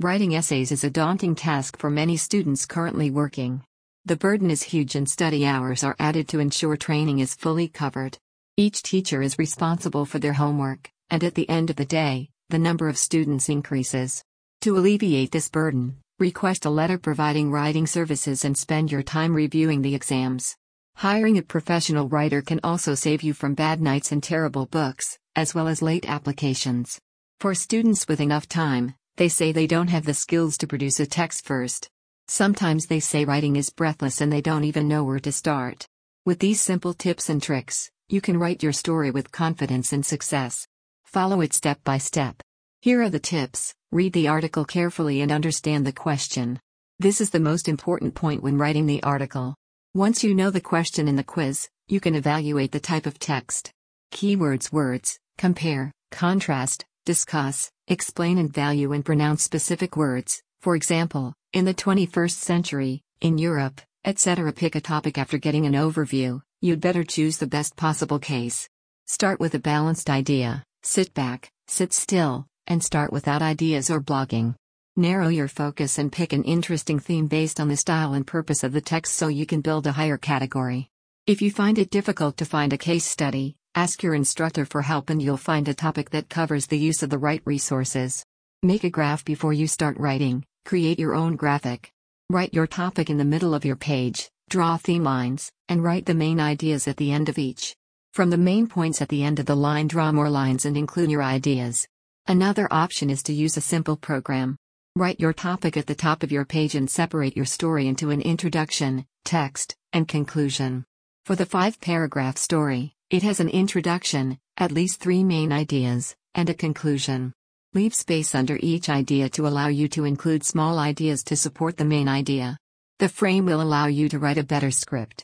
Writing essays is a daunting task for many students currently working. The burden is huge and study hours are added to ensure training is fully covered. Each teacher is responsible for their homework, and at the end of the day, the number of students increases. To alleviate this burden, request a letter providing writing services and spend your time reviewing the exams. Hiring a professional writer can also save you from bad nights and terrible books, as well as late applications. For students with enough time, they say they don't have the skills to produce a text first. Sometimes they say writing is breathless and they don't even know where to start. With these simple tips and tricks, you can write your story with confidence and success. Follow it step by step. Here are the tips read the article carefully and understand the question. This is the most important point when writing the article. Once you know the question in the quiz, you can evaluate the type of text. Keywords words, compare, contrast, discuss, explain and value and pronounce specific words, for example, in the 21st century, in Europe, etc. Pick a topic after getting an overview, you'd better choose the best possible case. Start with a balanced idea, sit back, sit still, and start without ideas or blogging. Narrow your focus and pick an interesting theme based on the style and purpose of the text so you can build a higher category. If you find it difficult to find a case study, Ask your instructor for help and you'll find a topic that covers the use of the right resources. Make a graph before you start writing, create your own graphic. Write your topic in the middle of your page, draw theme lines, and write the main ideas at the end of each. From the main points at the end of the line, draw more lines and include your ideas. Another option is to use a simple program. Write your topic at the top of your page and separate your story into an introduction, text, and conclusion. For the five paragraph story, it has an introduction, at least three main ideas, and a conclusion. Leave space under each idea to allow you to include small ideas to support the main idea. The frame will allow you to write a better script.